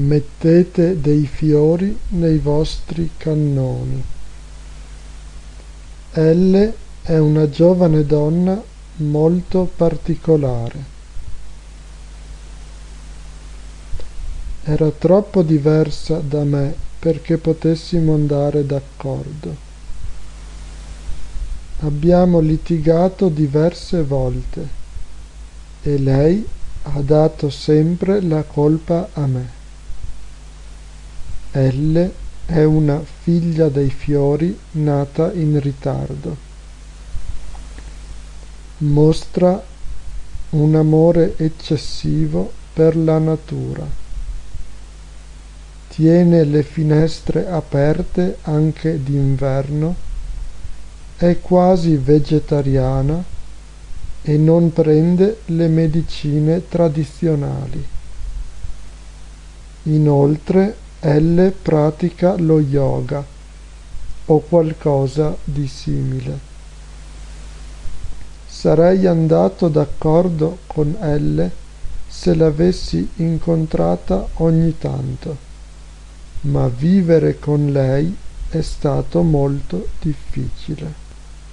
Mettete dei fiori nei vostri cannoni. Elle è una giovane donna molto particolare. Era troppo diversa da me perché potessimo andare d'accordo. Abbiamo litigato diverse volte e lei ha dato sempre la colpa a me. Elle è una figlia dei fiori nata in ritardo. Mostra un amore eccessivo per la natura. Tiene le finestre aperte anche d'inverno. È quasi vegetariana e non prende le medicine tradizionali. Inoltre Elle pratica lo yoga o qualcosa di simile. Sarei andato d'accordo con Elle se l'avessi incontrata ogni tanto, ma vivere con lei è stato molto difficile.